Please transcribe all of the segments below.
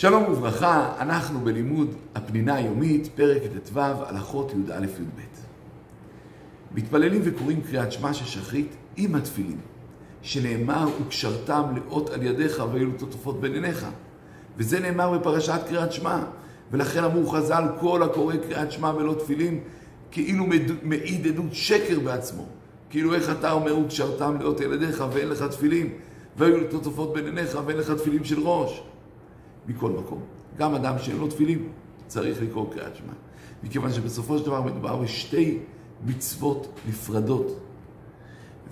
שלום וברכה, אנחנו בלימוד הפנינה היומית, פרק ט"ו, הלכות י"א-י"ב. מתפללים וקוראים קריאת שמע של שחרית עם התפילין, שנאמר וקשרתם לאות על ידיך ואילו תוטפות בין עיניך. וזה נאמר בפרשת קריאת שמע, ולכן אמרו חז"ל, כל הקורא קריאת שמע ולא תפילין, כאילו מעיד עדות שקר בעצמו. כאילו איך אתה אומר וקשרתם לאות על ידיך ואין לך תפילין, ואילו תוטפות בין עיניך ואין לך תפילין של ראש. מכל מקום. גם אדם שאין לו תפילין צריך לקרוא קריאת שמע. מכיוון שבסופו של דבר מדובר בשתי מצוות נפרדות.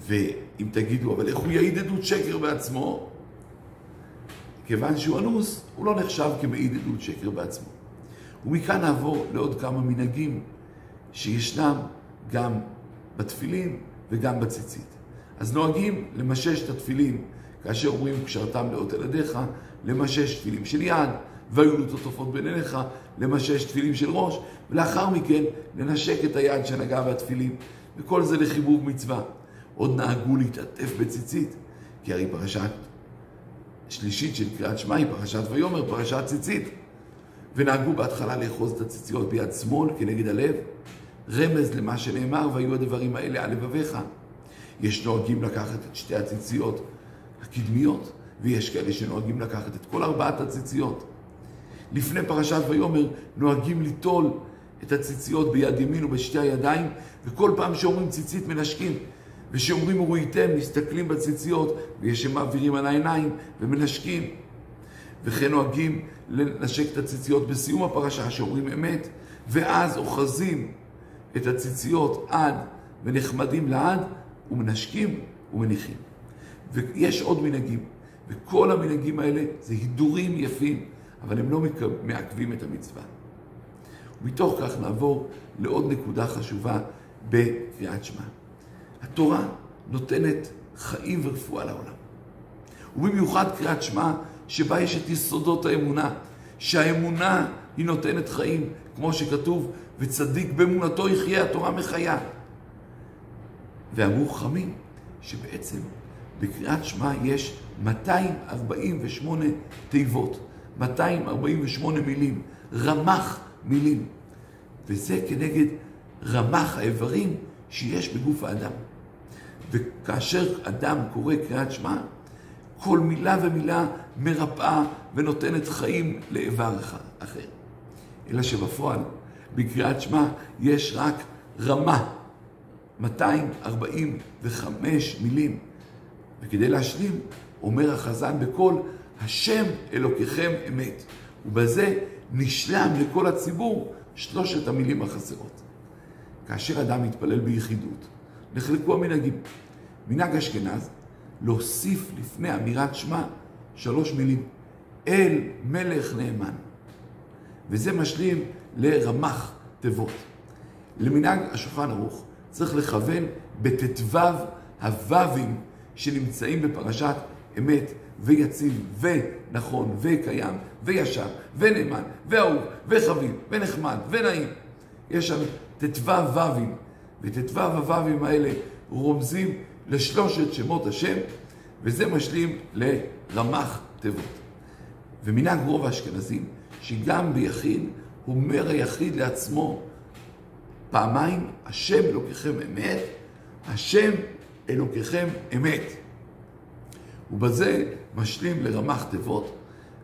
ואם תגידו, אבל איך הוא יעיד עדות שקר בעצמו? כיוון שהוא אנוס, הוא לא נחשב כמעיד עדות שקר בעצמו. ומכאן נעבור לעוד כמה מנהגים שישנם גם בתפילין וגם בציצית. אז נוהגים למשש את התפילין כאשר אומרים קשרתם לאות על ידיך, למשש תפילים של יד, והיו לו תותפות בין עיניך, למשש תפילים של ראש, ולאחר מכן לנשק את היד שנגע בתפילים, וכל זה לחיבוב מצווה. עוד נהגו להתעטף בציצית, כי הרי פרשת שלישית של קריאת שמע היא פרשת ויאמר, פרשת ציצית. ונהגו בהתחלה לאחוז את הציציות ביד שמאל כנגד הלב, רמז למה שנאמר, והיו הדברים האלה על לבביך. יש נוהגים לקחת את שתי הציציות הקדמיות, ויש כאלה שנוהגים לקחת את כל ארבעת הציציות. לפני פרשת ויאמר נוהגים ליטול את הציציות ביד ימין ובשתי הידיים, וכל פעם שאומרים ציצית מנשקים, וכשאומרים וראיתם מסתכלים בציציות, ויש שמעבירים על העיניים ומנשקים. וכן נוהגים לנשק את הציציות בסיום הפרשה, שאומרים אמת, ואז אוחזים את הציציות עד ונחמדים לעד, ומנשקים ומניחים. ויש עוד מנהגים, וכל המנהגים האלה זה הידורים יפים, אבל הם לא מעכבים את המצווה. ומתוך כך נעבור לעוד נקודה חשובה בקריאת שמע. התורה נותנת חיים ורפואה לעולם. ובמיוחד קריאת שמע, שבה יש את יסודות האמונה, שהאמונה היא נותנת חיים, כמו שכתוב, וצדיק באמונתו יחיה, התורה מחיה. ואמרו חכמים, שבעצם בקריאת שמע יש 248 תיבות, 248 מילים, רמ"ח מילים. וזה כנגד רמ"ח האיברים שיש בגוף האדם. וכאשר אדם קורא קריאת שמע, כל מילה ומילה מרפאה ונותנת חיים לאיבר אחר. אלא שבפועל, בקריאת שמע יש רק רמה, 245 מילים. וכדי להשלים, אומר החזן בקול, השם אלוקיכם אמת. ובזה נשלם לכל הציבור שלושת המילים החסרות. כאשר אדם מתפלל ביחידות, נחלקו המנהגים. מנהג אשכנז, להוסיף לפני אמירת שמע שלוש מילים. אל מלך נאמן. וזה משלים לרמ"ח תיבות. למנהג השולחן ערוך צריך לכוון בט"ו הו"ים שנמצאים בפרשת אמת ויציב ונכון וקיים וישר ונאמן ואהוב וחביב ונחמד ונעים. יש שם ט"ו ו"ים, וט"ו הו"ים האלה רומזים לשלושת שמות השם, וזה משלים לרמ"ח תיבות. ומנהג רוב האשכנזים, שגם ביחיד, אומר היחיד לעצמו פעמיים, השם אלוקיכם אמת, השם אלוקיכם אמת. ובזה משלים לרמ"ח תיבות,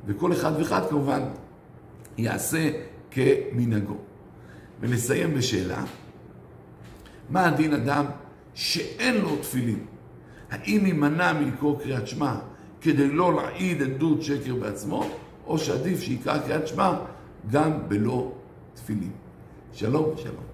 וכל אחד ואחד כמובן יעשה כמנהגו. ונסיים בשאלה, מה הדין אדם שאין לו תפילין? האם יימנע מלקרוא קריאת שמע כדי לא להעיד עדות שקר בעצמו, או שעדיף שיקרא קריאת שמע גם בלא תפילין? שלום, שלום.